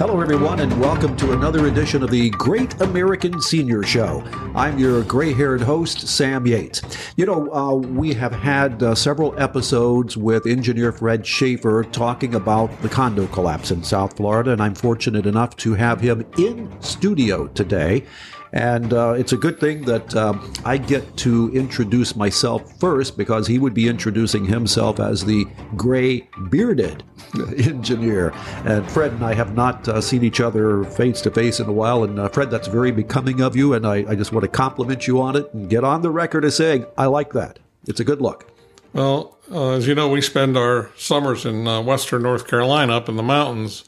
Hello, everyone, and welcome to another edition of the Great American Senior Show. I'm your gray haired host, Sam Yates. You know, uh, we have had uh, several episodes with engineer Fred Shafer talking about the condo collapse in South Florida, and I'm fortunate enough to have him in studio today. And uh, it's a good thing that um, I get to introduce myself first because he would be introducing himself as the gray bearded engineer. And Fred and I have not uh, seen each other face to face in a while. And uh, Fred, that's very becoming of you. And I, I just want to compliment you on it and get on the record as saying, I like that. It's a good look. Well, uh, as you know, we spend our summers in uh, western North Carolina up in the mountains.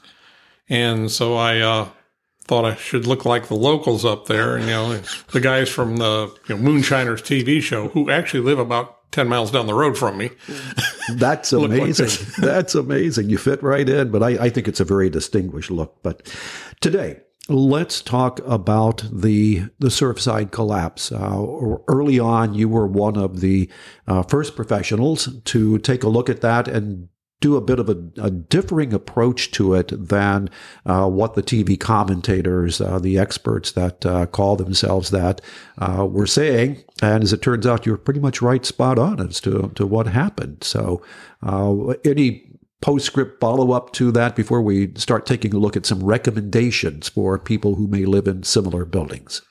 And so I uh, thought I should look like the locals up there, and you know, the guys from the you know, Moonshiners TV show who actually live about ten miles down the road from me. That's amazing. like That's amazing. You fit right in, but I, I think it's a very distinguished look. But today, let's talk about the the Surfside collapse. Uh, early on, you were one of the uh, first professionals to take a look at that and do a bit of a, a differing approach to it than uh, what the TV commentators, uh, the experts that uh, call themselves that, uh, were saying. And as it turns out, you're pretty much right, spot on as to, to what happened. So, uh, any postscript follow up to that before we start taking a look at some recommendations for people who may live in similar buildings?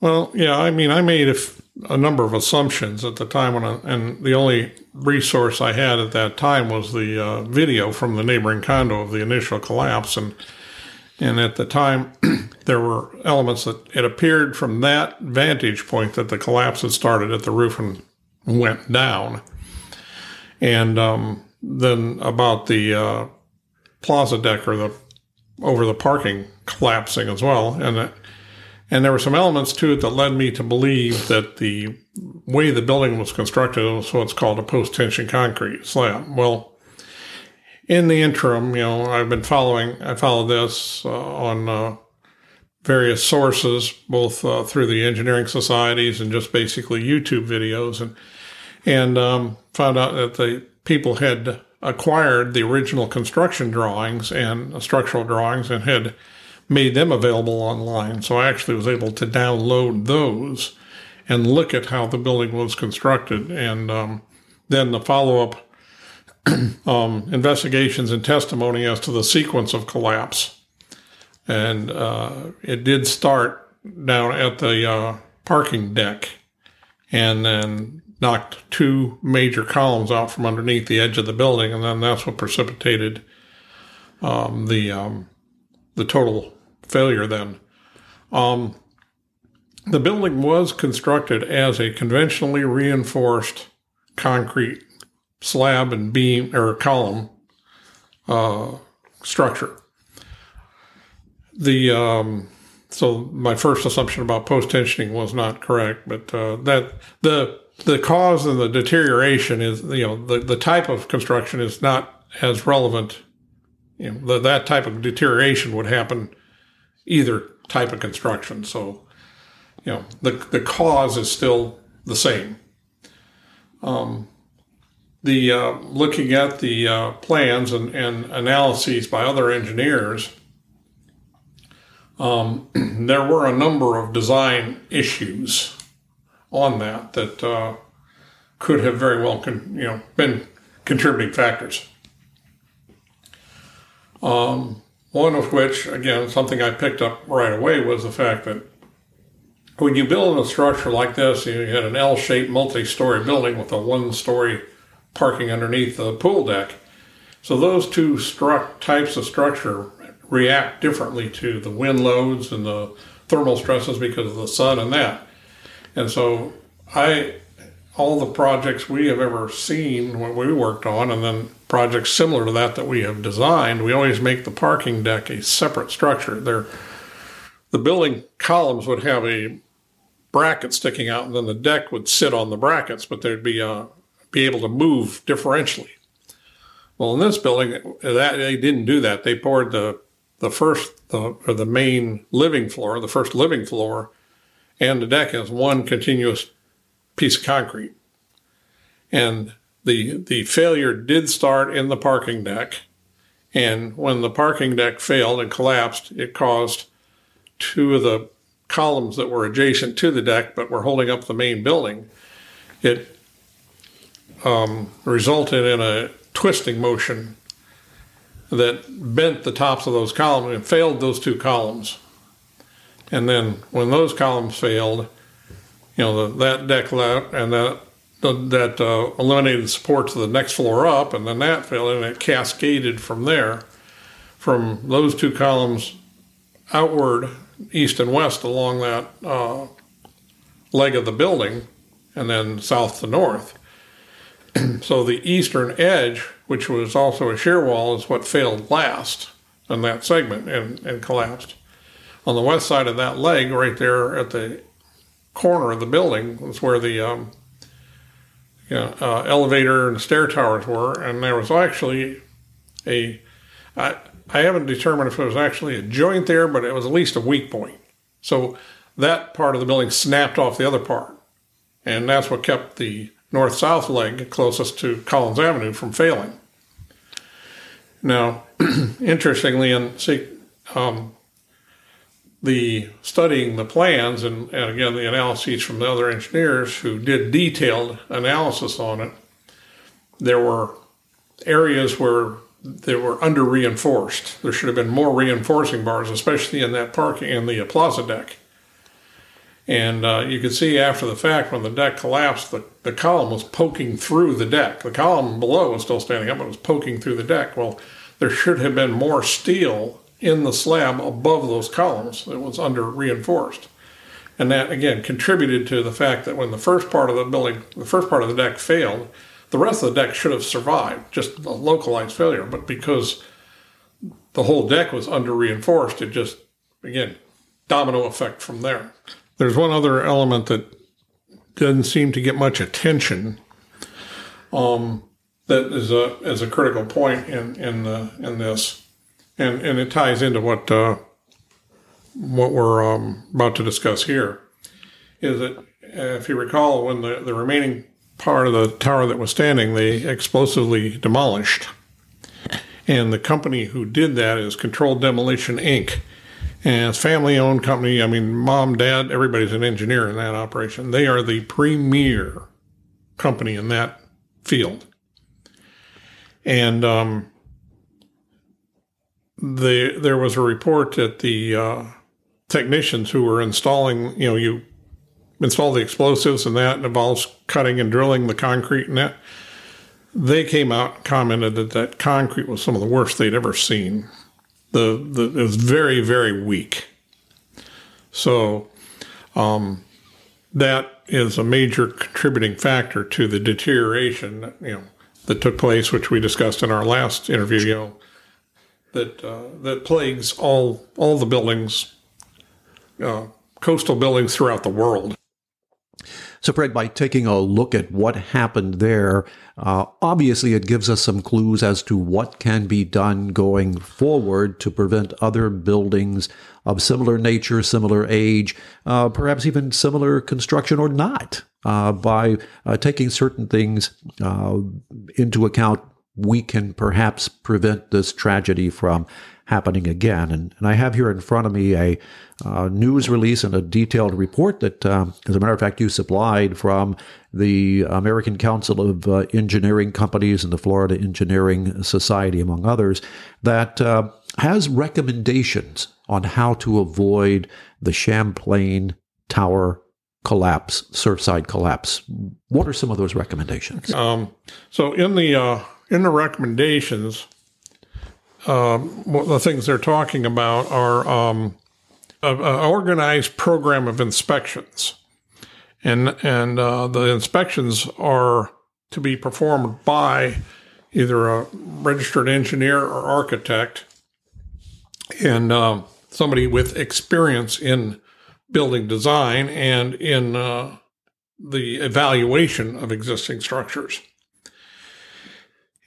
Well, yeah, I mean, I made a, f- a number of assumptions at the time when, I, and the only resource I had at that time was the uh, video from the neighboring condo of the initial collapse, and and at the time there were elements that it appeared from that vantage point that the collapse had started at the roof and went down, and um, then about the uh, plaza deck or the over the parking collapsing as well, and. It, and there were some elements to it that led me to believe that the way the building was constructed was what's called a post tension concrete slab. Well, in the interim, you know, I've been following, I followed this uh, on uh, various sources, both uh, through the engineering societies and just basically YouTube videos, and and um, found out that the people had acquired the original construction drawings and structural drawings and had made them available online. So I actually was able to download those and look at how the building was constructed. And um, then the follow up um, investigations and testimony as to the sequence of collapse. And uh, it did start down at the uh, parking deck and then knocked two major columns out from underneath the edge of the building. And then that's what precipitated um, the, um, the total failure then. Um, the building was constructed as a conventionally reinforced concrete slab and beam or column uh, structure. The um, so my first assumption about post tensioning was not correct, but uh, that the the cause of the deterioration is you know the, the type of construction is not as relevant. You know the, that type of deterioration would happen either type of construction. So, you know, the, the cause is still the same. Um, the uh, looking at the uh, plans and, and, analyses by other engineers, um, there were a number of design issues on that that uh, could have very well, con- you know, been contributing factors. Um, one of which, again, something I picked up right away was the fact that when you build a structure like this, you had an L shaped multi story building with a one story parking underneath the pool deck. So those two struck types of structure react differently to the wind loads and the thermal stresses because of the sun and that. And so I all the projects we have ever seen what we worked on, and then projects similar to that that we have designed, we always make the parking deck a separate structure. There, the building columns would have a bracket sticking out, and then the deck would sit on the brackets, but they'd be uh, be able to move differentially. Well, in this building, that they didn't do that. They poured the the first the, or the main living floor, the first living floor, and the deck as one continuous piece of concrete. And the the failure did start in the parking deck, And when the parking deck failed and collapsed, it caused two of the columns that were adjacent to the deck but were holding up the main building. It um, resulted in a twisting motion that bent the tops of those columns and failed those two columns. And then when those columns failed, you know, the, that deck left and that that uh, eliminated support to the next floor up, and then that failed, and it cascaded from there, from those two columns outward, east and west along that uh, leg of the building, and then south to north. so the eastern edge, which was also a shear wall, is what failed last in that segment and, and collapsed. On the west side of that leg, right there at the corner of the building, was where the um, you know, uh, elevator and stair towers were, and there was actually a. I, I haven't determined if it was actually a joint there, but it was at least a weak point. So that part of the building snapped off the other part, and that's what kept the north south leg closest to Collins Avenue from failing. Now, interestingly, and see, um, the studying the plans and, and, again the analyses from the other engineers who did detailed analysis on it, there were areas where they were under reinforced. There should have been more reinforcing bars, especially in that parking in the plaza deck. And uh, you could see after the fact when the deck collapsed, the, the column was poking through the deck. The column below was still standing up, but it was poking through the deck. Well, there should have been more steel in the slab above those columns that was under reinforced. And that again contributed to the fact that when the first part of the building, the first part of the deck failed, the rest of the deck should have survived, just a localized failure. But because the whole deck was under reinforced, it just, again, domino effect from there. There's one other element that doesn't seem to get much attention. Um, that is a is a critical point in in the, in this, and and it ties into what uh, what we're um, about to discuss here. Is that uh, if you recall, when the the remaining part of the tower that was standing, they explosively demolished, and the company who did that is Controlled Demolition Inc. And it's family owned company. I mean, mom, dad, everybody's an engineer in that operation. They are the premier company in that field. And um, the, there was a report that the uh, technicians who were installing, you know, you install the explosives and that involves cutting and drilling the concrete and that. They came out and commented that that concrete was some of the worst they'd ever seen the, the it was very very weak. So um, that is a major contributing factor to the deterioration you know that took place, which we discussed in our last interview. You know, that uh, that plagues all all the buildings, uh, coastal buildings throughout the world. So, Fred, by taking a look at what happened there, uh, obviously it gives us some clues as to what can be done going forward to prevent other buildings of similar nature, similar age, uh, perhaps even similar construction or not, uh, by uh, taking certain things uh, into account. We can perhaps prevent this tragedy from happening again. And, and I have here in front of me a uh, news release and a detailed report that, um, as a matter of fact, you supplied from the American Council of uh, Engineering Companies and the Florida Engineering Society, among others, that uh, has recommendations on how to avoid the Champlain Tower collapse, Surfside collapse. What are some of those recommendations? Um, so in the uh, in the recommendations, um, the things they're talking about are um, an organized program of inspections, and and uh, the inspections are to be performed by either a registered engineer or architect, and uh, somebody with experience in building design and in uh, the evaluation of existing structures.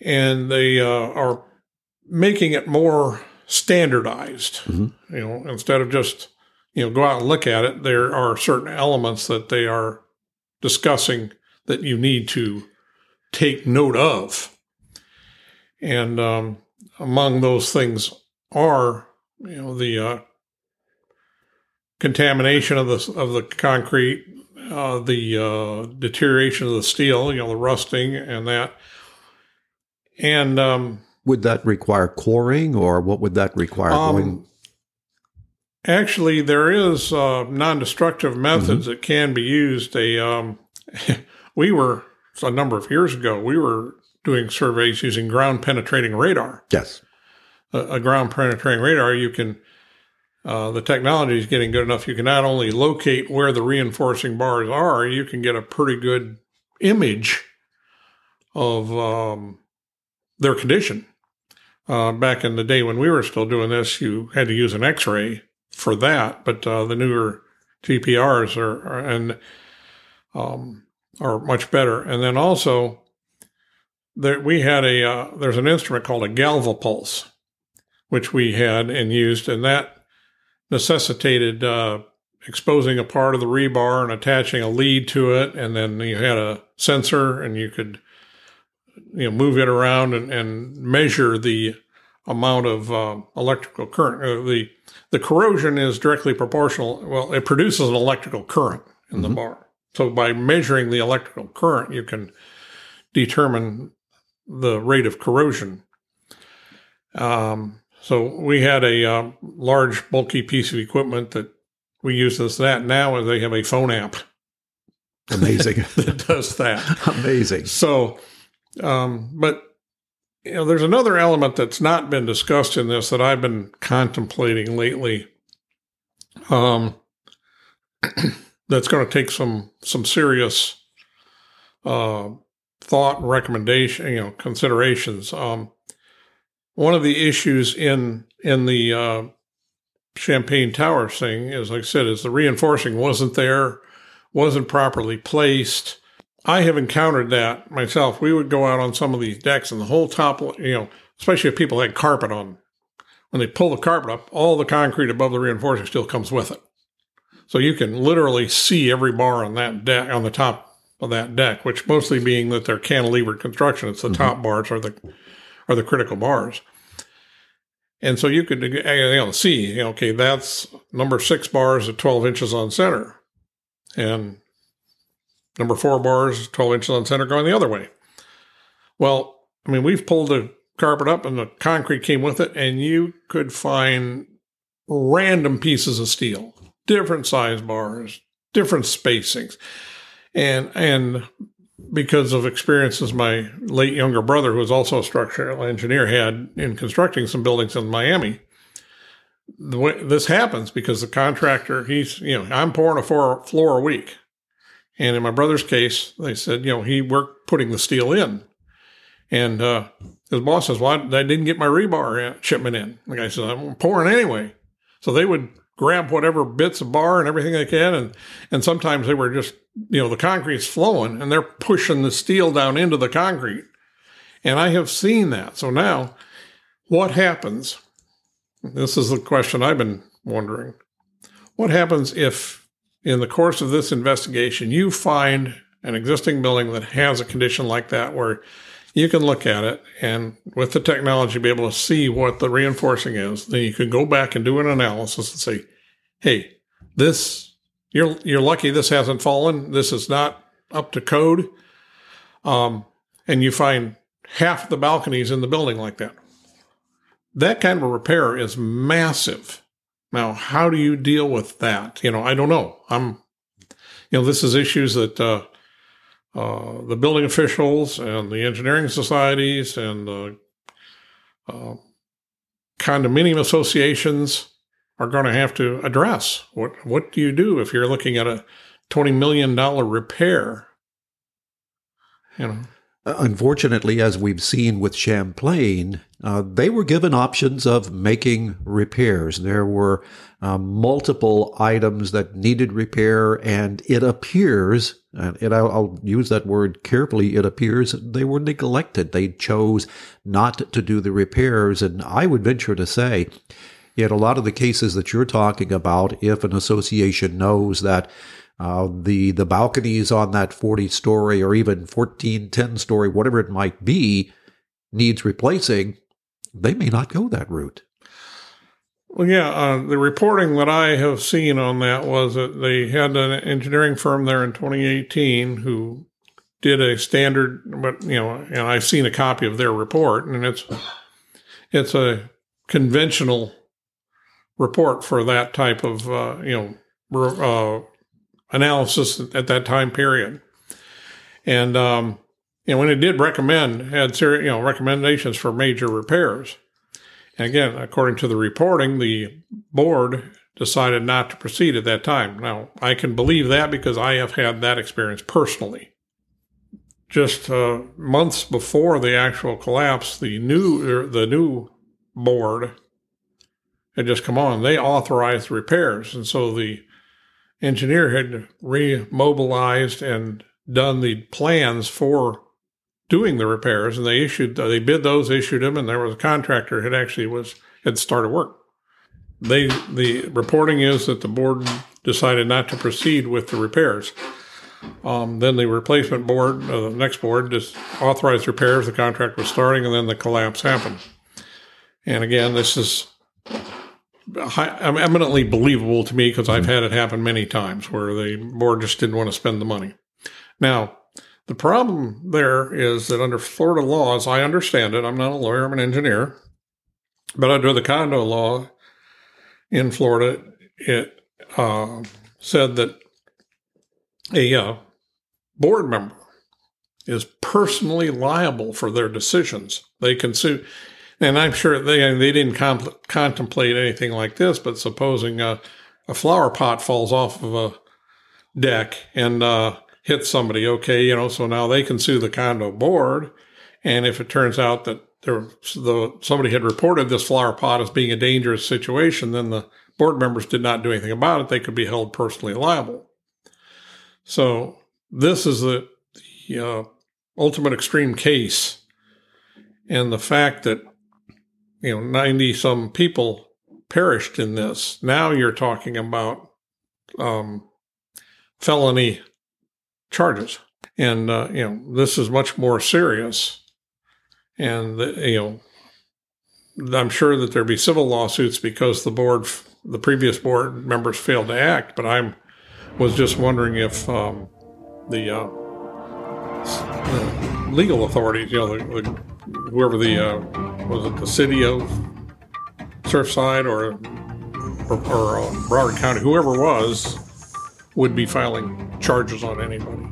And they uh, are making it more standardized. Mm-hmm. You know, instead of just you know go out and look at it, there are certain elements that they are discussing that you need to take note of. And um, among those things are, you know, the uh, contamination of the of the concrete, uh, the uh, deterioration of the steel, you know, the rusting and that, and um, would that require coring, or what would that require? Um, actually, there is uh, non-destructive methods mm-hmm. that can be used. A um, we were a number of years ago. We were doing surveys using ground penetrating radar. Yes. A, a ground penetrating radar, you can, uh, the technology is getting good enough. You can not only locate where the reinforcing bars are, you can get a pretty good image of um, their condition. Uh, back in the day when we were still doing this, you had to use an x ray for that, but uh, the newer GPRs are, are and um, are much better. And then also, there, we had a uh, there's an instrument called a galvapulse, which we had and used, and that necessitated uh, exposing a part of the rebar and attaching a lead to it, and then you had a sensor, and you could you know move it around and, and measure the amount of uh, electrical current. Uh, the the corrosion is directly proportional. Well, it produces an electrical current in mm-hmm. the bar. So by measuring the electrical current, you can determine the rate of corrosion. Um, so we had a uh, large, bulky piece of equipment that we use as that now, they have a phone app. Amazing. that does that. Amazing. So, um, but you know, there's another element that's not been discussed in this that I've been contemplating lately. Um, that's going to take some some serious uh, thought and recommendation, you know, considerations. Um, one of the issues in in the uh, Champlain Tower thing as I said, is the reinforcing wasn't there, wasn't properly placed. I have encountered that myself. We would go out on some of these decks, and the whole top, you know, especially if people had carpet on, when they pull the carpet up, all the concrete above the reinforcing still comes with it. So you can literally see every bar on that deck on the top of that deck, which mostly being that they're cantilevered construction. It's the mm-hmm. top bars are the are the critical bars. And so you could you know, see, okay, that's number six bars at 12 inches on center. And number four bars, 12 inches on center going the other way. Well, I mean, we've pulled the carpet up and the concrete came with it, and you could find random pieces of steel, different size bars, different spacings and and because of experiences my late younger brother, who was also a structural engineer, had in constructing some buildings in Miami. The way this happens because the contractor, he's you know, I'm pouring a floor, floor a week, and in my brother's case, they said you know he worked putting the steel in, and uh, his boss says, "Well, I, didn't get my rebar shipment in." The guy says, "I'm pouring anyway." So they would grab whatever bits of bar and everything they can. And, and sometimes they were just, you know, the concrete's flowing and they're pushing the steel down into the concrete. And I have seen that. So now what happens? This is the question I've been wondering. What happens if in the course of this investigation you find an existing building that has a condition like that where you can look at it and with the technology be able to see what the reinforcing is. Then you can go back and do an analysis and say hey this you're you're lucky this hasn't fallen. This is not up to code. Um, and you find half the balconies in the building like that. That kind of repair is massive now how do you deal with that you know i don't know i'm you know this is issues that uh, uh, the building officials and the engineering societies and the uh, condominium associations are going to have to address. What what do you do if you're looking at a twenty million dollar repair? You know. Unfortunately, as we've seen with Champlain, uh, they were given options of making repairs. There were uh, multiple items that needed repair, and it appears, and I'll, I'll use that word carefully, it appears they were neglected. They chose not to do the repairs. And I would venture to say, in a lot of the cases that you're talking about, if an association knows that uh, the the balconies on that 40 story or even 14, 10 story, whatever it might be, needs replacing, they may not go that route. Well, yeah, uh, the reporting that I have seen on that was that they had an engineering firm there in 2018 who did a standard, but you know, and I've seen a copy of their report, and it's it's a conventional report for that type of uh, you know uh, analysis at that time period, and um, you know when it did recommend had you know recommendations for major repairs and again, according to the reporting, the board decided not to proceed at that time. Now, I can believe that because I have had that experience personally. Just uh, months before the actual collapse, the new er, the new board had just come on. They authorized repairs, and so the engineer had remobilized and done the plans for doing the repairs, and they issued they bid those, issued them, and there was a contractor had actually was had started work. They the reporting is that the board decided not to proceed with the repairs. Um, then the replacement board, uh, the next board, just authorized repairs. The contract was starting, and then the collapse happened. And again, this is high, eminently believable to me because I've had it happen many times where the board just didn't want to spend the money. Now, the problem there is that under Florida law, as I understand it, I'm not a lawyer, I'm an engineer, but under the condo law in Florida, it uh, said that a uh, board member is personally liable for their decisions. They can sue, and I'm sure they they didn't comp- contemplate anything like this. But supposing a, a flower pot falls off of a deck and uh, hit somebody, okay, you know, so now they can sue the condo board. And if it turns out that there, the, somebody had reported this flower pot as being a dangerous situation, then the board members did not do anything about it. They could be held personally liable. So this is the, the uh, ultimate extreme case. And the fact that, you know, 90 some people perished in this. Now you're talking about um, felony charges. And, uh, you know, this is much more serious. And, you know, I'm sure that there'd be civil lawsuits because the board, the previous board members failed to act. But I'm was just wondering if um, the, uh, the, legal authorities, you know, the, the, whoever the uh, was it the city of Surfside or or, or uh, Broward County, whoever was, would be filing charges on anybody.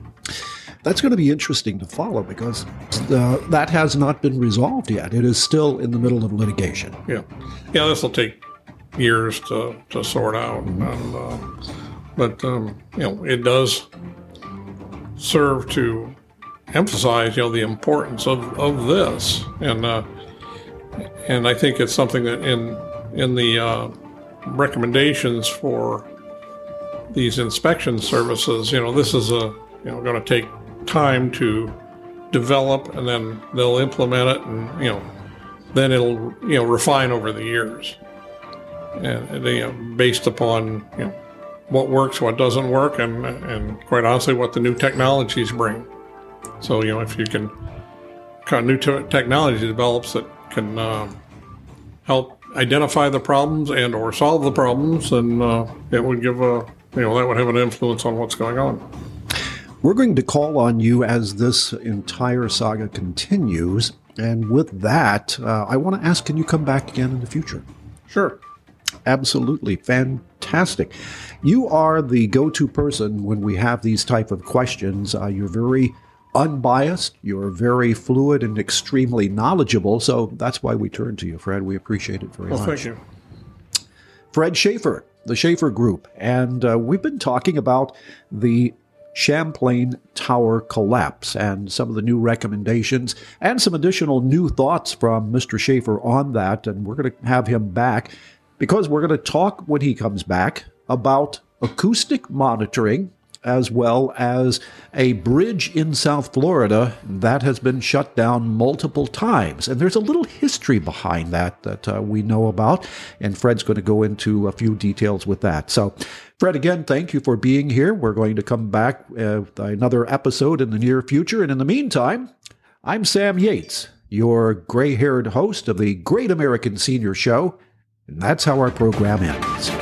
That's going to be interesting to follow because uh, that has not been resolved yet. It is still in the middle of litigation. Yeah, yeah, this will take years to, to sort out, mm-hmm. and, uh, but um, you know, it does serve to emphasize you know the importance of, of this, and uh, and I think it's something that in in the uh, recommendations for these inspection services, you know, this is a you know going to take time to develop, and then they'll implement it, and you know, then it'll you know refine over the years, and you know, based upon you know what works, what doesn't work, and and quite honestly, what the new technologies bring. So you know, if you can kind of new te- technology develops that can uh, help identify the problems and or solve the problems, and uh, it would give a you know, that would have an influence on what's going on. We're going to call on you as this entire saga continues. And with that, uh, I want to ask can you come back again in the future? Sure. Absolutely. Fantastic. You are the go to person when we have these type of questions. Uh, you're very unbiased, you're very fluid and extremely knowledgeable. So that's why we turn to you, Fred. We appreciate it very well, much. Thank you. Fred Shafer, the Shafer Group. And uh, we've been talking about the Champlain Tower collapse and some of the new recommendations and some additional new thoughts from Mr. Shafer on that. And we're going to have him back because we're going to talk when he comes back about acoustic monitoring as well as a bridge in South Florida that has been shut down multiple times. And there's a little history behind that that uh, we know about. And Fred's going to go into a few details with that. So, Fred, again, thank you for being here. We're going to come back uh, with another episode in the near future. And in the meantime, I'm Sam Yates. your gray haired host of the Great American Senior Show. And that's how our program ends.